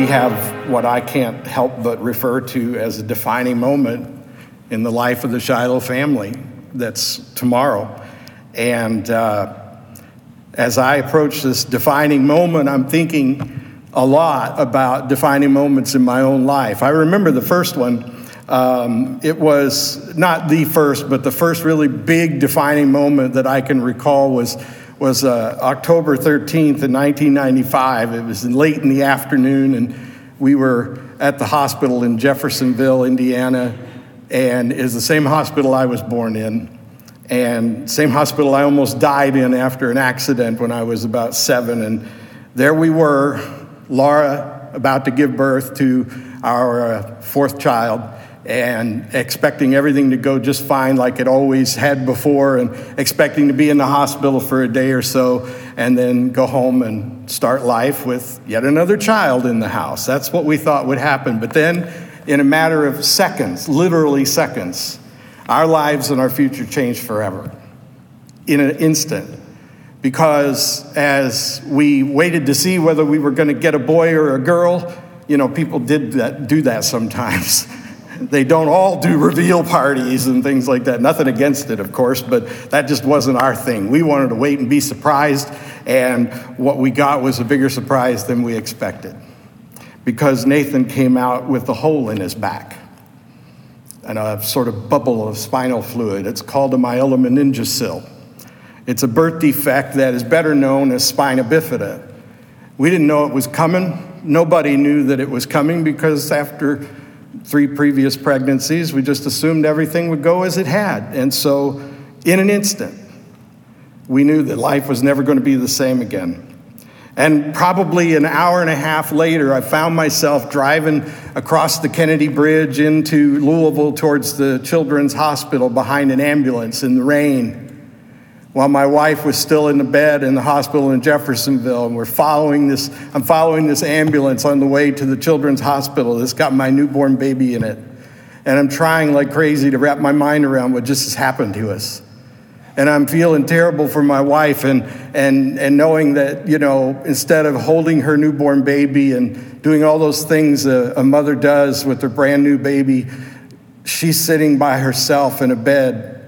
we have what I can't help but refer to as a defining moment in the life of the Shiloh family that's tomorrow. And uh, as I approach this defining moment, I'm thinking a lot about defining moments in my own life. I remember the first one. Um, it was not the first, but the first really big defining moment that I can recall was was uh, October 13th in 1995. It was late in the afternoon, and we were at the hospital in Jeffersonville, Indiana, and is the same hospital I was born in, and same hospital I almost died in after an accident when I was about seven. And there we were, Laura, about to give birth to our uh, fourth child and expecting everything to go just fine like it always had before and expecting to be in the hospital for a day or so and then go home and start life with yet another child in the house. That's what we thought would happen. But then, in a matter of seconds, literally seconds, our lives and our future changed forever in an instant. Because as we waited to see whether we were going to get a boy or a girl, you know, people did that, do that sometimes. they don't all do reveal parties and things like that. Nothing against it, of course, but that just wasn't our thing. We wanted to wait and be surprised, and what we got was a bigger surprise than we expected because Nathan came out with a hole in his back and a sort of bubble of spinal fluid. It's called a myelomeningocele. It's a birth defect that is better known as spina bifida. We didn't know it was coming. Nobody knew that it was coming because after three previous pregnancies, we just assumed everything would go as it had. And so, in an instant, we knew that life was never going to be the same again. And probably an hour and a half later, I found myself driving across the Kennedy Bridge into Louisville towards the Children's Hospital behind an ambulance in the rain while my wife was still in the bed in the hospital in Jeffersonville. And we're following this, I'm following this ambulance on the way to the children's hospital that's got my newborn baby in it. And I'm trying like crazy to wrap my mind around what just has happened to us. And I'm feeling terrible for my wife and, and, and knowing that, you know, instead of holding her newborn baby and doing all those things a, a mother does with her brand new baby, she's sitting by herself in a bed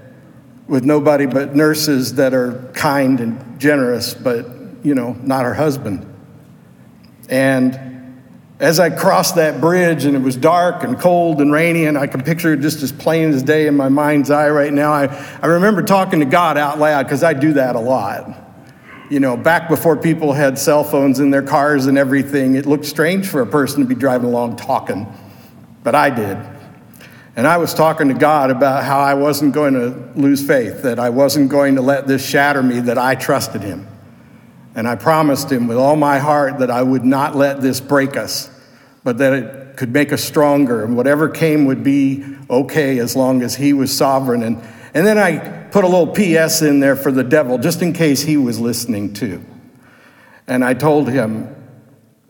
with nobody but nurses that are kind and generous, but, you know, not her husband. And as I crossed that bridge and it was dark and cold and rainy, and I can picture it just as plain as day in my mind's eye right now, I, I remember talking to God out loud because I do that a lot. You know, back before people had cell phones in their cars and everything, it looked strange for a person to be driving along talking, but I did. And I was talking to God about how I wasn't going to lose faith, that I wasn't going to let this shatter me, that I trusted Him. And I promised Him with all my heart that I would not let this break us, but that it could make us stronger, and whatever came would be okay as long as He was sovereign. And, and then I put a little PS in there for the devil, just in case he was listening too. And I told him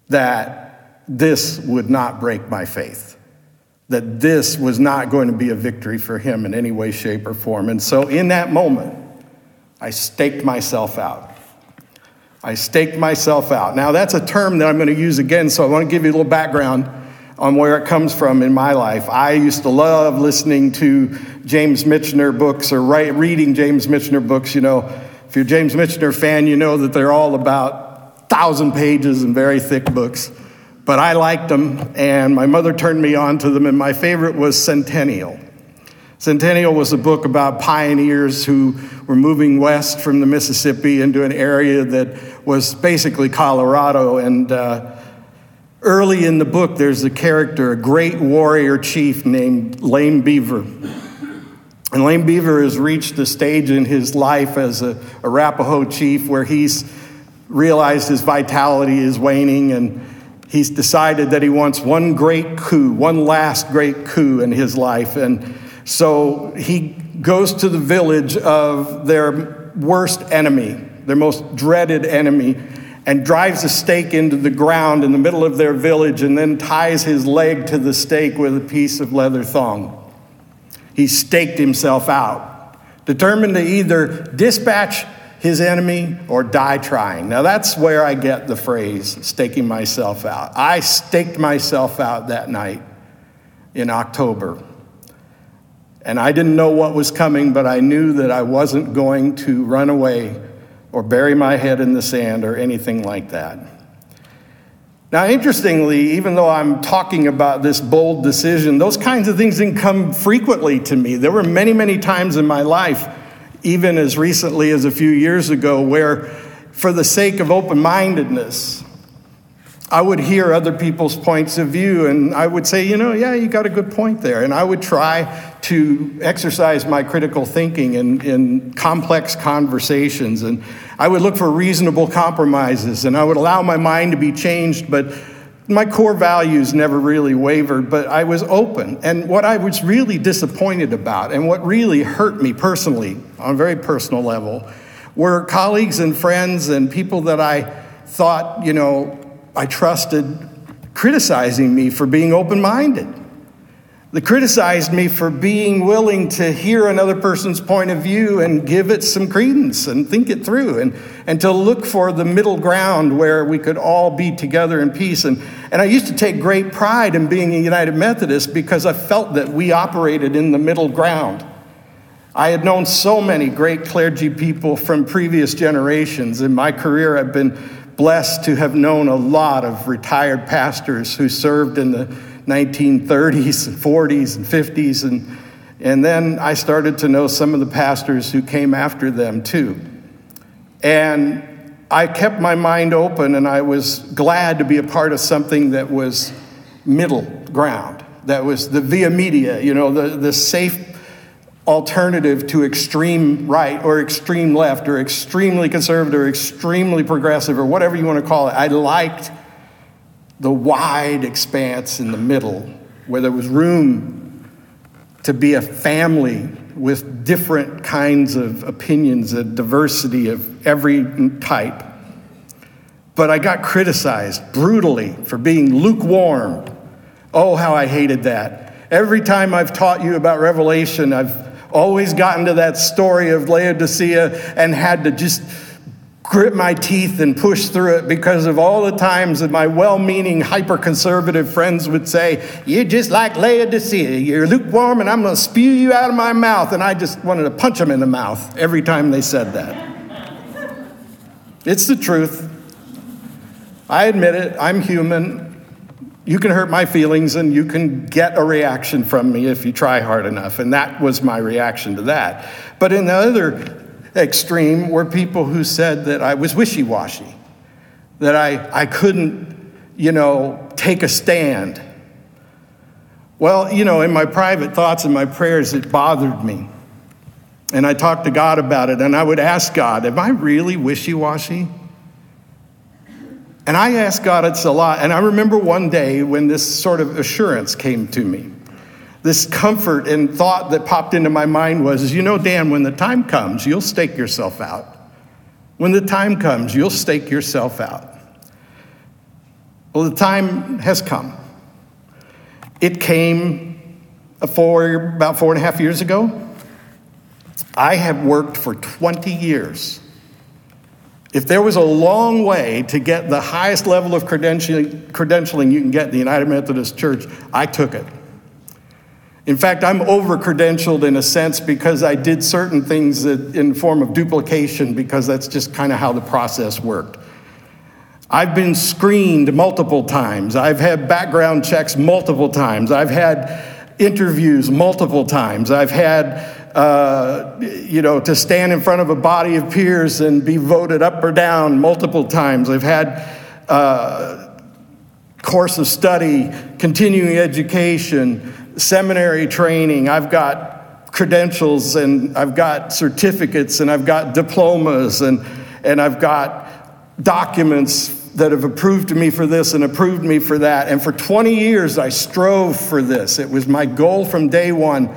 that this would not break my faith that this was not going to be a victory for him in any way, shape, or form. And so in that moment, I staked myself out. I staked myself out. Now, that's a term that I'm going to use again, so I want to give you a little background on where it comes from in my life. I used to love listening to James Michener books or write, reading James Michener books. You know, if you're a James Michener fan, you know that they're all about thousand pages and very thick books but I liked them, and my mother turned me on to them, and my favorite was Centennial. Centennial was a book about pioneers who were moving west from the Mississippi into an area that was basically Colorado. And uh, early in the book, there's a character, a great warrior chief named Lame Beaver. And Lame Beaver has reached a stage in his life as a Arapaho chief where he's realized his vitality is waning and he's decided that he wants one great coup, one last great coup in his life. And so he goes to the village of their worst enemy, their most dreaded enemy, and drives a stake into the ground in the middle of their village and then ties his leg to the stake with a piece of leather thong. He staked himself out, determined to either dispatch his enemy or die trying. Now, that's where I get the phrase staking myself out. I staked myself out that night in October. And I didn't know what was coming, but I knew that I wasn't going to run away or bury my head in the sand or anything like that. Now, interestingly, even though I'm talking about this bold decision, those kinds of things didn't come frequently to me. There were many, many times in my life, even as recently as a few years ago, where for the sake of open mindedness, I would hear other people's points of view and I would say, you know, yeah, you got a good point there. And I would try to exercise my critical thinking in, in complex conversations. And I would look for reasonable compromises and I would allow my mind to be changed, but my core values never really wavered, but I was open. And what I was really disappointed about and what really hurt me personally on a very personal level were colleagues and friends and people that I thought, you know, I trusted criticizing me for being open minded. They criticized me for being willing to hear another person's point of view and give it some credence and think it through and, and to look for the middle ground where we could all be together in peace. And, and I used to take great pride in being a United Methodist because I felt that we operated in the middle ground. I had known so many great clergy people from previous generations. In my career, I've been blessed to have known a lot of retired pastors who served in the 1930s and 40s and 50s. And, and then I started to know some of the pastors who came after them too. And I kept my mind open and I was glad to be a part of something that was middle ground, that was the via media, you know, the, the safe alternative to extreme right or extreme left or extremely conservative or extremely progressive or whatever you want to call it. I liked the wide expanse in the middle where there was room to be a family with different kinds of opinions, a diversity of every type. But I got criticized brutally for being lukewarm. Oh, how I hated that. Every time I've taught you about Revelation, I've always gotten to that story of Laodicea and had to just grit my teeth and push through it because of all the times that my well meaning, hyper conservative friends would say, You're just like Laodicea. You're lukewarm, and I'm going to spew you out of my mouth. And I just wanted to punch them in the mouth every time they said that. it's the truth. I admit it, I'm human you can hurt my feelings and you can get a reaction from me if you try hard enough. And that was my reaction to that. But in the other extreme were people who said that I was wishy washy, that I, I couldn't, you know, take a stand. Well, you know, in my private thoughts and my prayers, it bothered me. And I talked to God about it, and I would ask God, Am I really wishy washy? And I asked God it's a lot. And I remember one day when this sort of assurance came to me. This comfort and thought that popped into my mind was, you know, Dan, when the time comes, you'll stake yourself out. When the time comes, you'll stake yourself out. Well, the time has come. It came for about four and a half years ago. I have worked for 20 years if there was a long way to get the highest level of credentialing, credentialing you can get in the United Methodist Church, I took it. In fact, I'm over credentialed in a sense because I did certain things that, in form of duplication because that's just kind of how the process worked. I've been screened multiple times. I've had background checks multiple times. I've had interviews multiple times. I've had uh, you know, to stand in front of a body of peers and be voted up or down multiple times. I've had uh, course of study, continuing education, seminary training. I've got credentials and I've got certificates and I've got diplomas and, and I've got documents that have approved me for this and approved me for that. And for 20 years, I strove for this. It was my goal from day one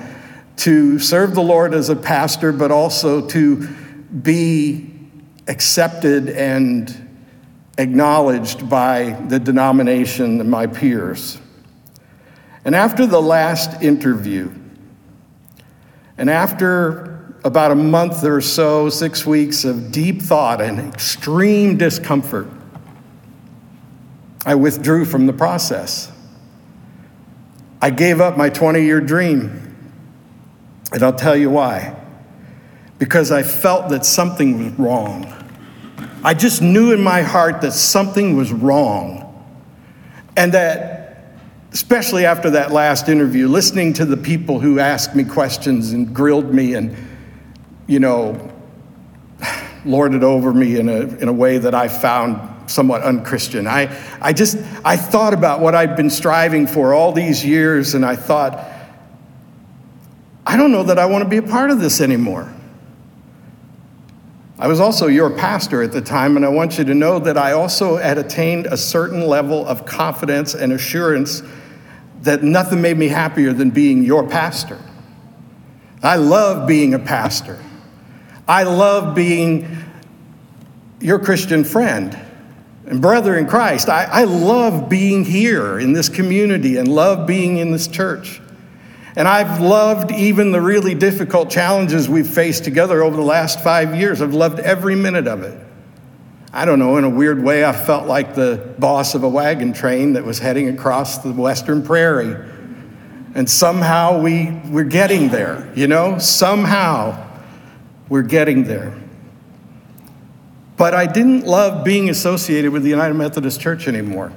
to serve the Lord as a pastor, but also to be accepted and acknowledged by the denomination and my peers. And after the last interview, and after about a month or so, six weeks of deep thought and extreme discomfort, I withdrew from the process. I gave up my 20 year dream. And I'll tell you why. Because I felt that something was wrong. I just knew in my heart that something was wrong. And that, especially after that last interview, listening to the people who asked me questions and grilled me and, you know, lorded over me in a, in a way that I found somewhat unchristian. I, I just, I thought about what I'd been striving for all these years, and I thought, I don't know that I want to be a part of this anymore. I was also your pastor at the time, and I want you to know that I also had attained a certain level of confidence and assurance that nothing made me happier than being your pastor. I love being a pastor. I love being your Christian friend and brother in Christ. I, I love being here in this community and love being in this church. And I've loved even the really difficult challenges we've faced together over the last five years. I've loved every minute of it. I don't know, in a weird way, I felt like the boss of a wagon train that was heading across the western prairie. And somehow we, we're getting there, you know? Somehow we're getting there. But I didn't love being associated with the United Methodist Church anymore.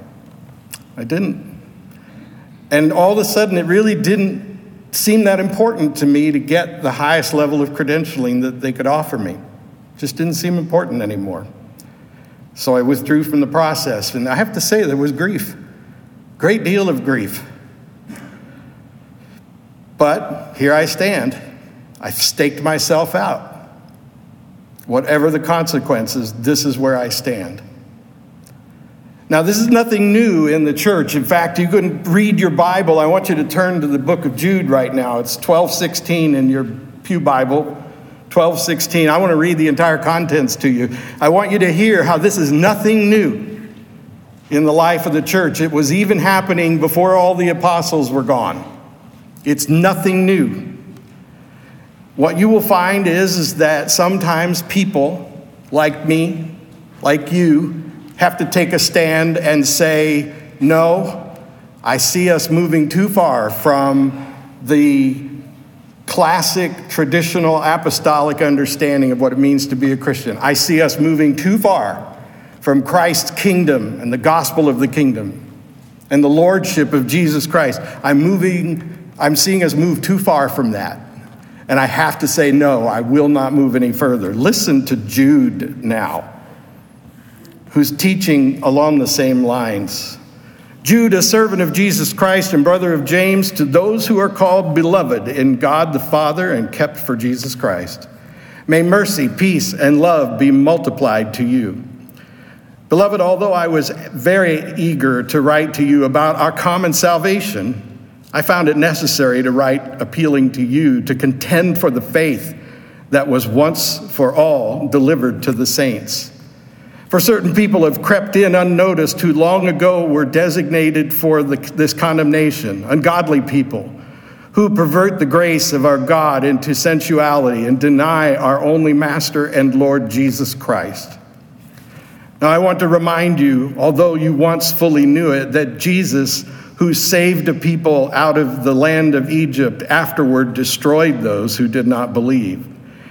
I didn't. And all of a sudden, it really didn't seemed that important to me to get the highest level of credentialing that they could offer me. Just didn't seem important anymore. So I withdrew from the process. And I have to say, there was grief, great deal of grief. But here I stand. I've staked myself out. Whatever the consequences, this is where I stand. Now, this is nothing new in the church. In fact, you can read your Bible. I want you to turn to the book of Jude right now. It's 1216 in your Pew Bible. 1216. I want to read the entire contents to you. I want you to hear how this is nothing new in the life of the church. It was even happening before all the apostles were gone. It's nothing new. What you will find is, is that sometimes people like me, like you, have to take a stand and say, no, I see us moving too far from the classic traditional apostolic understanding of what it means to be a Christian. I see us moving too far from Christ's kingdom and the gospel of the kingdom and the lordship of Jesus Christ. I'm moving, I'm seeing us move too far from that. And I have to say, no, I will not move any further. Listen to Jude now who's teaching along the same lines. Jude, a servant of Jesus Christ and brother of James, to those who are called beloved in God the Father and kept for Jesus Christ. May mercy, peace, and love be multiplied to you. Beloved, although I was very eager to write to you about our common salvation, I found it necessary to write appealing to you to contend for the faith that was once for all delivered to the saints. For certain people have crept in unnoticed who long ago were designated for the, this condemnation, ungodly people who pervert the grace of our God into sensuality and deny our only Master and Lord Jesus Christ. Now, I want to remind you, although you once fully knew it, that Jesus, who saved a people out of the land of Egypt, afterward destroyed those who did not believe.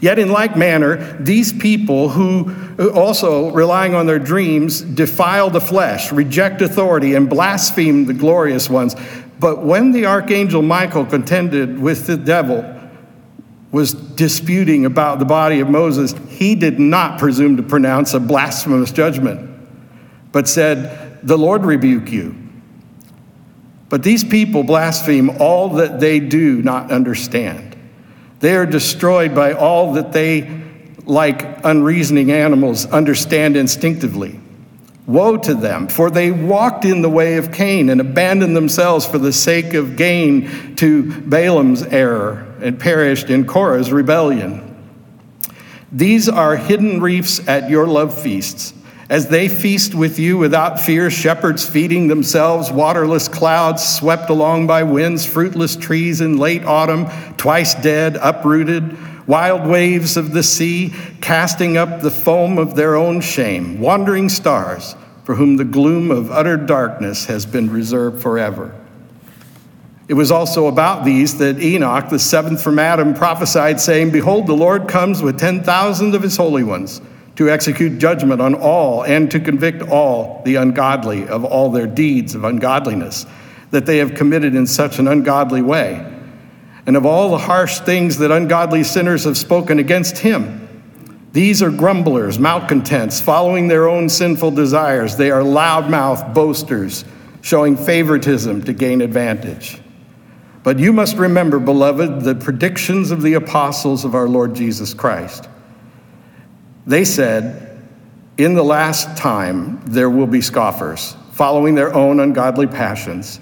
Yet, in like manner, these people who also, relying on their dreams, defile the flesh, reject authority, and blaspheme the glorious ones. But when the archangel Michael contended with the devil, was disputing about the body of Moses, he did not presume to pronounce a blasphemous judgment, but said, The Lord rebuke you. But these people blaspheme all that they do not understand. They are destroyed by all that they like unreasoning animals, understand instinctively. Woe to them, for they walked in the way of Cain and abandoned themselves for the sake of gain to Balaam's error and perished in Korah's rebellion. These are hidden reefs at your love feasts. As they feast with you without fear, shepherds feeding themselves, waterless clouds swept along by winds, fruitless trees in late autumn, twice dead, uprooted wild waves of the sea, casting up the foam of their own shame, wandering stars, for whom the gloom of utter darkness has been reserved forever. It was also about these that Enoch, the seventh from Adam, prophesied, saying, Behold, the Lord comes with 10,000 of his holy ones to execute judgment on all and to convict all the ungodly of all their deeds of ungodliness that they have committed in such an ungodly way and of all the harsh things that ungodly sinners have spoken against him. These are grumblers, malcontents, following their own sinful desires. They are loudmouth boasters, showing favoritism to gain advantage. But you must remember, beloved, the predictions of the apostles of our Lord Jesus Christ. They said, In the last time there will be scoffers, following their own ungodly passions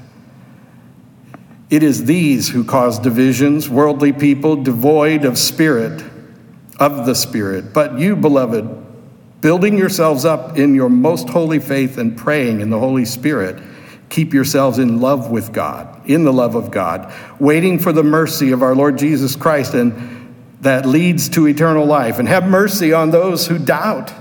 it is these who cause divisions, worldly people devoid of spirit, of the Spirit. But you, beloved, building yourselves up in your most holy faith and praying in the Holy Spirit, keep yourselves in love with God, in the love of God, waiting for the mercy of our Lord Jesus Christ, and that leads to eternal life. And have mercy on those who doubt.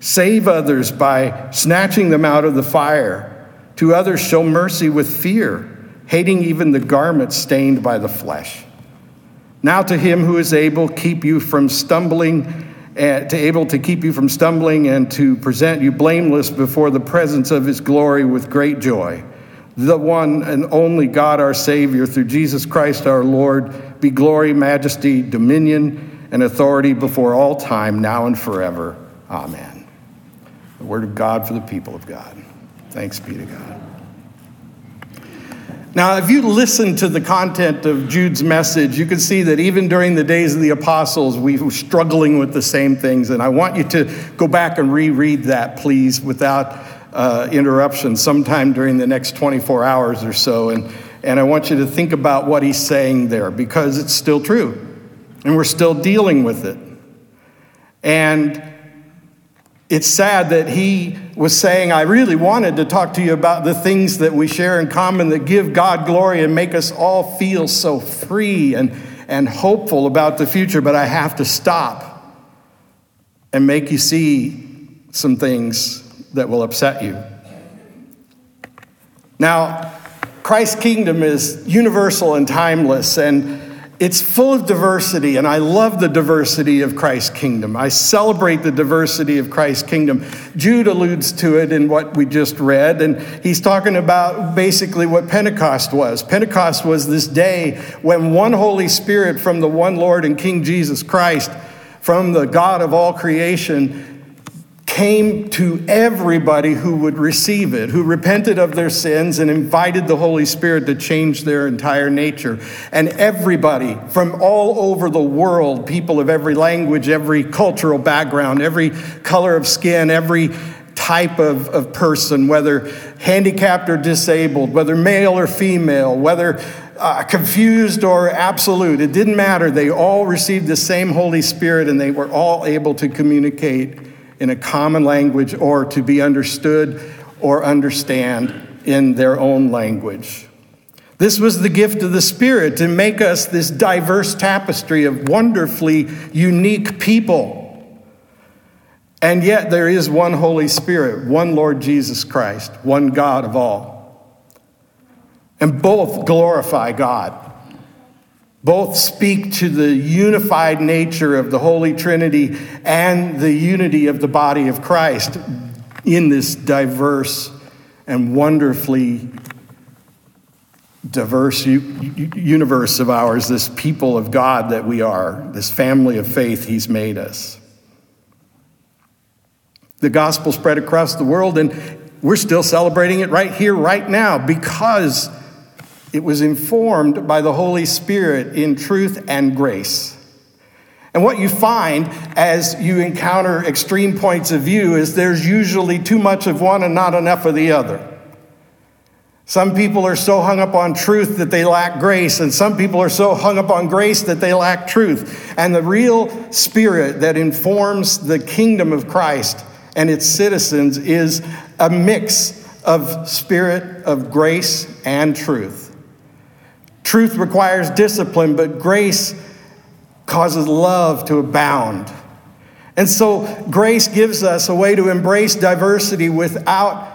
Save others by snatching them out of the fire. To others, show mercy with fear hating even the garment stained by the flesh. Now to him who is able keep you from stumbling, uh, to able to keep you from stumbling and to present you blameless before the presence of his glory with great joy. The one and only God our Savior, through Jesus Christ our Lord, be glory, majesty, dominion, and authority before all time, now and forever. Amen. The word of God for the people of God. Thanks be to God. Now, if you listen to the content of Jude's message, you can see that even during the days of the apostles, we were struggling with the same things. And I want you to go back and reread that, please, without uh, interruption, sometime during the next 24 hours or so. And, and I want you to think about what he's saying there because it's still true. And we're still dealing with it. And it's sad that he was saying, I really wanted to talk to you about the things that we share in common that give God glory and make us all feel so free and, and hopeful about the future, but I have to stop and make you see some things that will upset you. Now, Christ's kingdom is universal and timeless, and it's full of diversity, and I love the diversity of Christ's kingdom. I celebrate the diversity of Christ's kingdom. Jude alludes to it in what we just read, and he's talking about basically what Pentecost was. Pentecost was this day when one Holy Spirit from the one Lord and King Jesus Christ, from the God of all creation, came to everybody who would receive it, who repented of their sins and invited the Holy Spirit to change their entire nature. And everybody from all over the world, people of every language, every cultural background, every color of skin, every type of, of person, whether handicapped or disabled, whether male or female, whether uh, confused or absolute, it didn't matter. They all received the same Holy Spirit and they were all able to communicate in a common language or to be understood or understand in their own language. This was the gift of the Spirit to make us this diverse tapestry of wonderfully unique people. And yet there is one Holy Spirit, one Lord Jesus Christ, one God of all. And both glorify God. Both speak to the unified nature of the Holy Trinity and the unity of the body of Christ in this diverse and wonderfully diverse universe of ours, this people of God that we are, this family of faith He's made us. The gospel spread across the world, and we're still celebrating it right here, right now, because it was informed by the Holy Spirit in truth and grace. And what you find as you encounter extreme points of view is there's usually too much of one and not enough of the other. Some people are so hung up on truth that they lack grace, and some people are so hung up on grace that they lack truth. And the real spirit that informs the kingdom of Christ and its citizens is a mix of spirit of grace and truth. Truth requires discipline, but grace causes love to abound. And so, grace gives us a way to embrace diversity without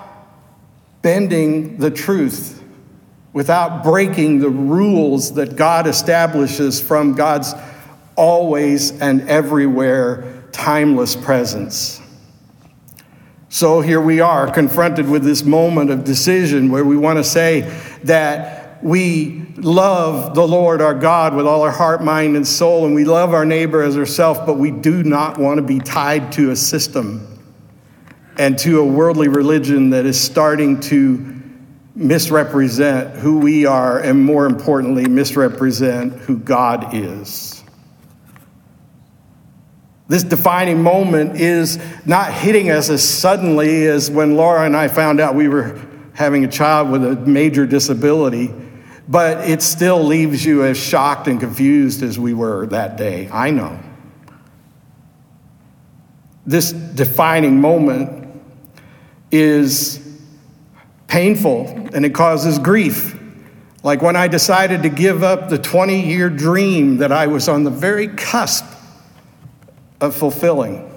bending the truth, without breaking the rules that God establishes from God's always and everywhere timeless presence. So here we are, confronted with this moment of decision where we want to say that we love the Lord our God with all our heart, mind, and soul, and we love our neighbor as ourselves, but we do not want to be tied to a system and to a worldly religion that is starting to misrepresent who we are, and more importantly, misrepresent who God is. This defining moment is not hitting us as suddenly as when Laura and I found out we were having a child with a major disability but it still leaves you as shocked and confused as we were that day. I know. This defining moment is painful and it causes grief. Like when I decided to give up the 20 year dream that I was on the very cusp of fulfilling.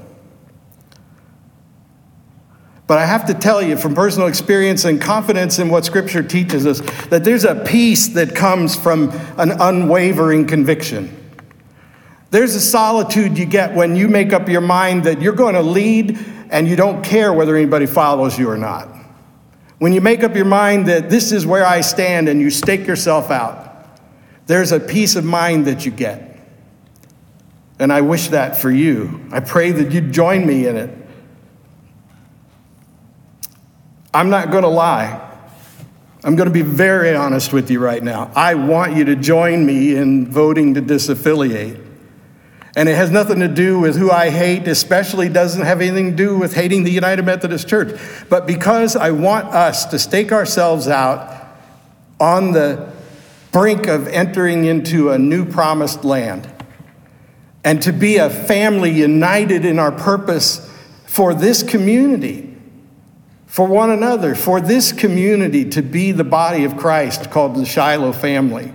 But I have to tell you from personal experience and confidence in what Scripture teaches us that there's a peace that comes from an unwavering conviction. There's a solitude you get when you make up your mind that you're going to lead and you don't care whether anybody follows you or not. When you make up your mind that this is where I stand and you stake yourself out, there's a peace of mind that you get. And I wish that for you. I pray that you'd join me in it. I'm not going to lie. I'm going to be very honest with you right now. I want you to join me in voting to disaffiliate. And it has nothing to do with who I hate, especially doesn't have anything to do with hating the United Methodist Church. But because I want us to stake ourselves out on the brink of entering into a new promised land and to be a family united in our purpose for this community for one another, for this community to be the body of Christ called the Shiloh family.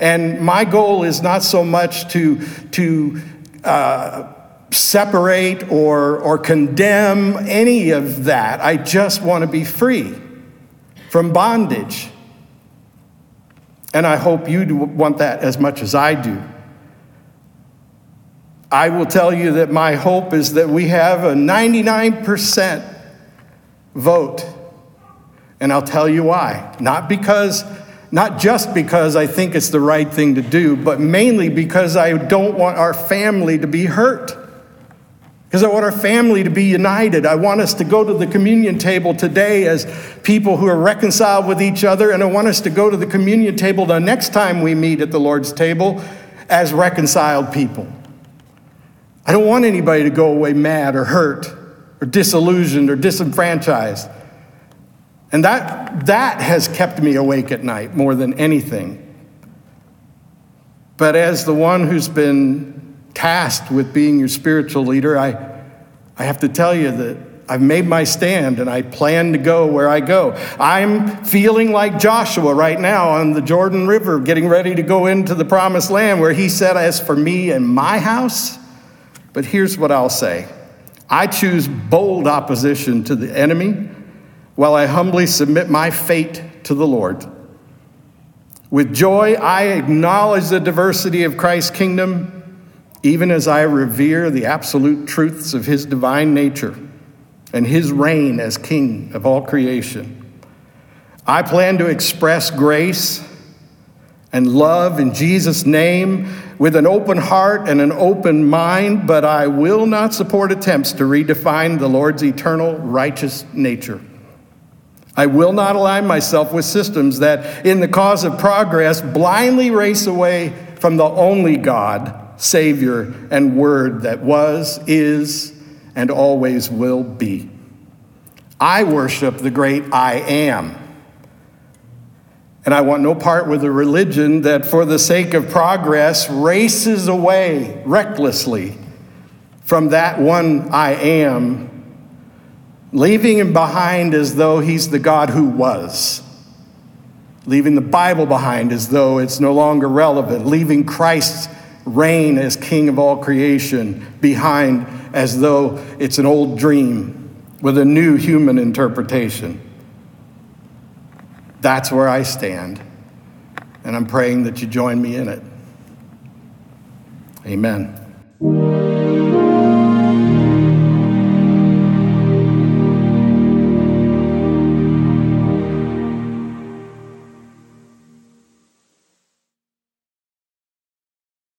And my goal is not so much to, to uh, separate or, or condemn any of that. I just want to be free from bondage. And I hope you want that as much as I do. I will tell you that my hope is that we have a 99% vote. And I'll tell you why. Not because not just because I think it's the right thing to do, but mainly because I don't want our family to be hurt. Because I want our family to be united. I want us to go to the communion table today as people who are reconciled with each other, and I want us to go to the communion table the next time we meet at the Lord's table as reconciled people. I don't want anybody to go away mad or hurt or disillusioned or disenfranchised. And that, that has kept me awake at night more than anything. But as the one who's been tasked with being your spiritual leader, I, I have to tell you that I've made my stand and I plan to go where I go. I'm feeling like Joshua right now on the Jordan River, getting ready to go into the promised land where he said, As for me and my house, but here's what I'll say I choose bold opposition to the enemy while I humbly submit my fate to the Lord. With joy, I acknowledge the diversity of Christ's kingdom, even as I revere the absolute truths of his divine nature and his reign as king of all creation. I plan to express grace and love in Jesus' name with an open heart and an open mind, but I will not support attempts to redefine the Lord's eternal righteous nature. I will not align myself with systems that, in the cause of progress, blindly race away from the only God, Savior, and Word that was, is, and always will be. I worship the great I am. And I want no part with a religion that, for the sake of progress, races away recklessly from that one I am, leaving him behind as though he's the God who was, leaving the Bible behind as though it's no longer relevant, leaving Christ's reign as King of all creation behind as though it's an old dream with a new human interpretation. That's where I stand, and I'm praying that you join me in it. Amen.